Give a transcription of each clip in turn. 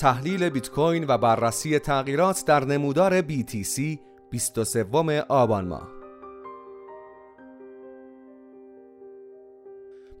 تحلیل بیت کوین و بررسی تغییرات در نمودار BTC 23 آبان ماه.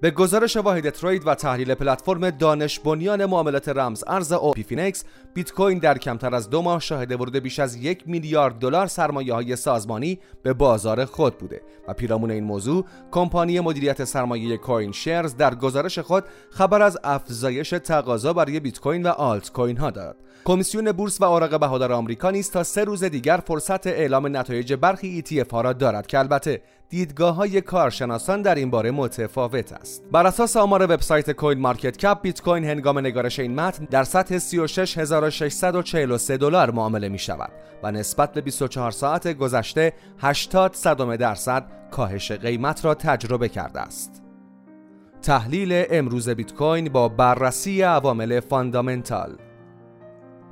به گزارش واحد trade و تحلیل پلتفرم دانش بنیان معاملات رمز ارز OMPFinex بیت کوین در کمتر از دو ماه شاهد ورود بیش از یک میلیارد دلار سرمایه های سازمانی به بازار خود بوده و پیرامون این موضوع کمپانی مدیریت سرمایه CoinShares در گزارش خود خبر از افزایش تقاضا برای بیت کوین و آلت کوین ها داد. کمیسیون بورس و اوراق بهادار آمریکا نیز تا سه روز دیگر فرصت اعلام نتایج برخی ETF ها را دارد که البته دیدگاه های کارشناسان در این باره متفاوت است. بر اساس آمار وبسایت CoinMarketCap بیت کوین هنگام نگارش این متن در سطح 36643 دلار معامله می شود و نسبت به 24 ساعت گذشته 80 صدم درصد کاهش قیمت را تجربه کرده است. تحلیل امروز بیت کوین با بررسی عوامل fundamental.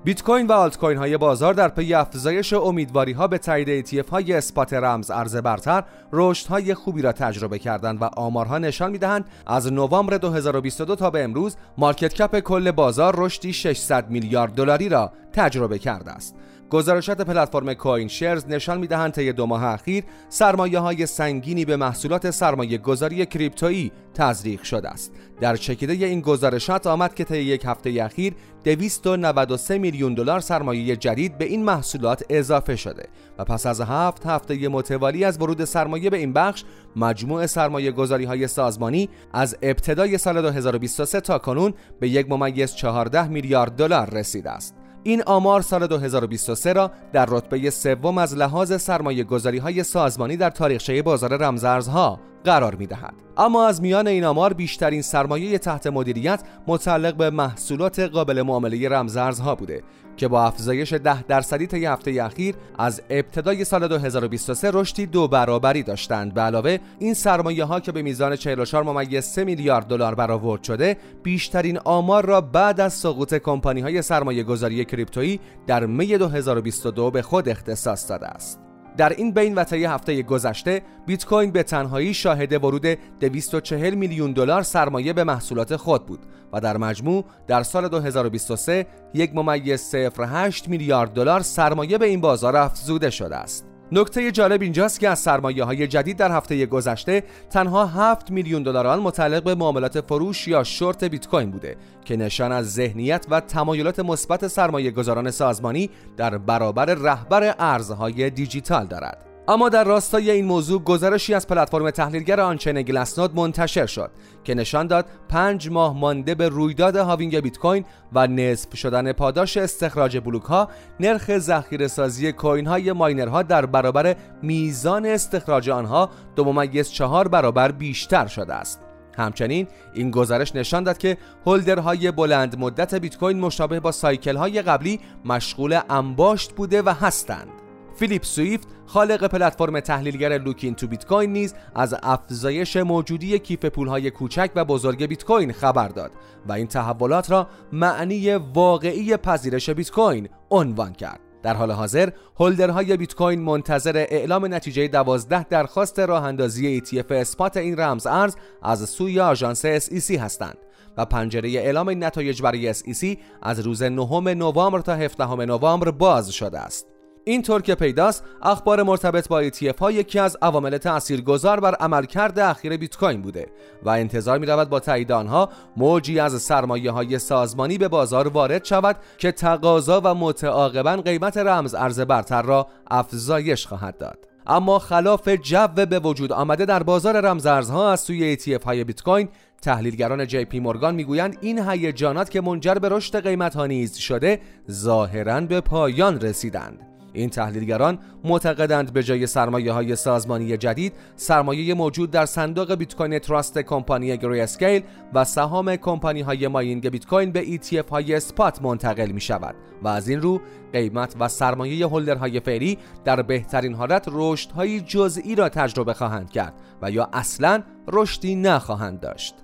بیت کوین و آلت کوین های بازار در پی افزایش امیدواری ها به تایید ETF های spot رمز ارز برتر رشد های خوبی را تجربه کردند و آمارها نشان می‌دهند از نوامبر 2022 تا به امروز market cap کل بازار رشدی 600 میلیارد دلاری را تجربه کرده است. گزارشات پلتفرم CoinShares نشان می‌دهند طی دو ماه اخیر سرمایه های سنگینی به محصولات سرمایه گذاری کریپتویی تزریق شده است. در چکیده این گزارشات آمد که طی یک هفته اخیر 293 میلیون دلار سرمایه جدید به این محصولات اضافه شده و پس از هفت هفته متوالی از ورود سرمایه به این بخش مجموع سرمایه گذاری سازمانی از ابتدای سال 2023 تا کنون به یک ممیز 14 میلیارد دلار رسیده است. این آمار سال 2023 را در رتبه سوم از لحاظ سرمایه گذاری های سازمانی در تاریخچه بازار رمزارزها قرار می دهد. اما از میان این آمار بیشترین سرمایه تحت مدیریت متعلق به محصولات قابل معامله رمزارزها بوده که با افزایش 10 درصدی طی هفته اخیر از ابتدای سال 2023 رشدی دو برابری داشتند به علاوه این سرمایه ها که به میزان 44 ممیز 3 میلیارد دلار برآورد شده بیشترین آمار را بعد از سقوط کمپانی های سرمایه گذاری کریپتویی در می 2022 به خود اختصاص داده است در این بین و طی هفته گذشته بیت کوین به تنهایی شاهد ورود 240 میلیون دلار سرمایه به محصولات خود بود و در مجموع در سال 2023 یک ممیز 0.8 میلیارد دلار سرمایه به این بازار افزوده شده است. نکته جالب اینجاست که از سرمایه های جدید در هفته گذشته تنها 7 میلیون دلار آن متعلق به معاملات فروش یا شورت بیت کوین بوده که نشان از ذهنیت و تمایلات مثبت سرمایه گذاران سازمانی در برابر رهبر ارزهای دیجیتال دارد. اما در راستای این موضوع گزارشی از پلتفرم تحلیلگر آنچین گلسنود منتشر شد که نشان داد پنج ماه مانده به رویداد halving بیت کوین و نصف شدن پاداش استخراج بلوک ها نرخ ذخیره سازی کوین های ماینرها در برابر میزان استخراج آنها دو ممیز چهار برابر بیشتر شده است. همچنین این گزارش نشان داد که holder های بلند مدت بیت کوین مشابه با cycle های قبلی مشغول انباشت بوده و هستند. فیلیپ سویفت خالق پلتفرم تحلیلگر LookIntoBitcoin نیز از افزایش موجودی کیف پولهای کوچک و بزرگ بیت کوین خبر داد و این تحولات را معنی واقعی پذیرش بیت کوین عنوان کرد. در حال حاضر هولدرهای بیت کوین منتظر اعلام نتیجه 12 درخواست راه اندازی ETF اسپات این رمز ارز از سوی آژانس SEC هستند و پنجره اعلام نتایج برای SEC از روز 9 نوامبر تا 17 نوامبر باز شده است. اینطور که پیداست اخبار مرتبط با ETF ها یکی از عوامل تاثیرگذار بر عملکرد اخیر بیت کوین بوده و انتظار می رود با تایید آنها موجی از سرمایه های سازمانی به بازار وارد شود که تقاضا و متعاقبا قیمت رمز ارز برتر را افزایش خواهد داد. اما خلاف جو به وجود آمده در بازار رمزارزها از سوی ETF های بیت کوین تحلیلگران JPMorgan می‌گویند این هیجانات که منجر به رشد قیمت ها نیز شده ظاهرا به پایان رسیدند. این تحلیلگران معتقدند به جای سرمایه های سازمانی جدید سرمایه موجود در صندوق Bitcoin Trust کمپانی Grayscale و سهام کمپانی های ماینگ بیت کوین به ETF های اسپات منتقل می شود و از این رو قیمت و سرمایه هولدرهای فعلی در بهترین حالت رشد های جزئی را تجربه خواهند کرد و یا اصلا رشدی نخواهند داشت.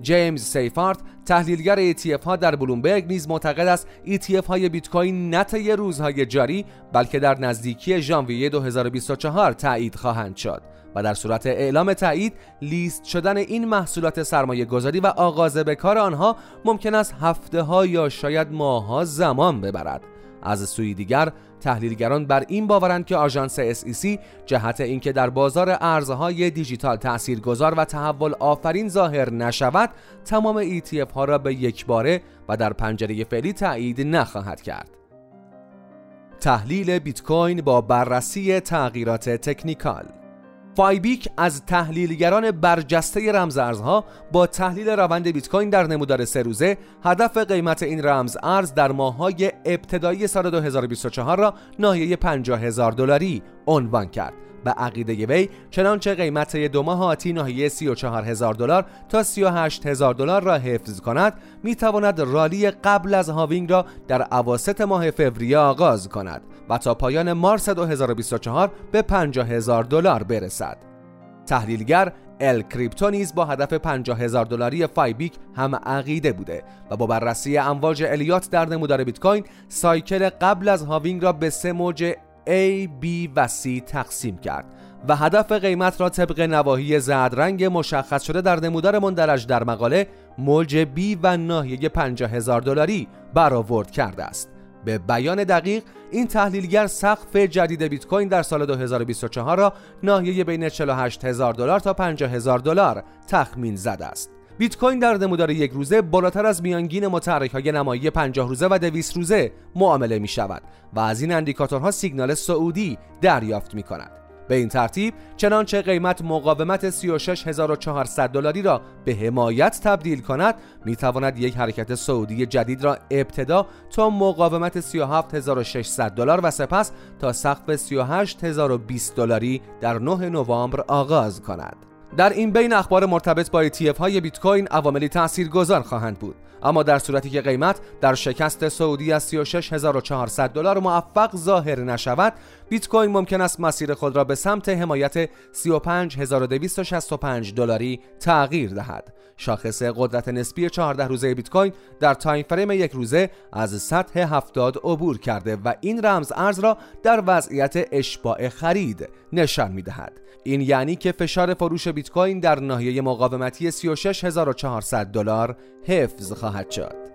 جیمز سیفارت تحلیلگر ETF ها در بلومبرگ نیز معتقد است ETF های بیت کوین نه طی روزهای جاری بلکه در نزدیکی ژانویه 2024 تایید خواهند شد. و در صورت اعلام تایید لیست شدن این محصولات سرمایه گذاری و آغاز به کار آنها ممکن است هفته ها یا شاید ماه ها زمان ببرد. از سوی دیگر تحلیلگران بر این باورند که آژانس SEC جهت اینکه در بازار ارزهای دیجیتال تاثیرگذار و تحول آفرین ظاهر نشود تمام ETF ها را به یک باره و در پنجره فعلی تایید نخواهد کرد. تحلیل بیت کوین با بررسی تغییرات تکنیکال فایبیک از تحلیلگران برجسته رمز ارزها با تحلیل روند بیت کوین در نمودار سه روزه هدف قیمت این رمز ارز در ماه‌های ابتدایی سال 2024 را ناحیه 50 هزار دلاری عنوان کرد. به عقیده وی چنانچه قیمت دو ماه آتی ناحیه 34 هزار دلار تا 38 هزار دلار را حفظ کند می تواند rally قبل از halving را در اواسط ماه فوریه آغاز کند و تا پایان مارس 2024 به 50 هزار دلار برسد. تحلیلگر El Crypto نیز با هدف 50 هزار دلاری فایبیک هم عقیده بوده و با بررسی امواج Elliott در نمودار بیت کوین cycle قبل از halving را به سه موج A, B و C تقسیم کرد و هدف قیمت را طبق نواحی زرد مشخص شده در نمودار مندرج در مقاله موج B و ناحیه 50 هزار دلاری برآورد کرده است. به بیان دقیق این تحلیلگر سقف جدید بیت کوین در سال 2024 را ناحیه بین 48 هزار دلار تا 50 هزار دلار تخمین زده است. بیت کوین در نمودار یک روزه بالاتر از میانگین متحرک های نمایی 50 روزه و 200 روزه معامله می شود و از این اندیکاتورها سیگنال سعودی دریافت می کند. به این ترتیب چنانچه قیمت مقاومت 36400 دلاری را به حمایت تبدیل کند می تواند یک حرکت سعودی جدید را ابتدا تا مقاومت 37600 دلار و سپس تا سقف 38020 دلاری در 9 نوامبر آغاز کند. در این بین اخبار مرتبط با ETF های بیت کوین عواملی تاثیرگذار خواهند بود. اما در صورتی که قیمت در شکست سعودی از 36400 دلار موفق ظاهر نشود بیت کوین ممکن است مسیر خود را به سمت حمایت 35265 دلاری تغییر دهد شاخص قدرت نسبی 14 روزه بیت کوین در تایم فریم یک روزه از سطح 70 عبور کرده و این رمز ارز را در وضعیت اشباع خرید نشان می دهد. این یعنی که فشار فروش بیت کوین در ناحیه مقاومتی 36400 دلار حفظ خواهد شد.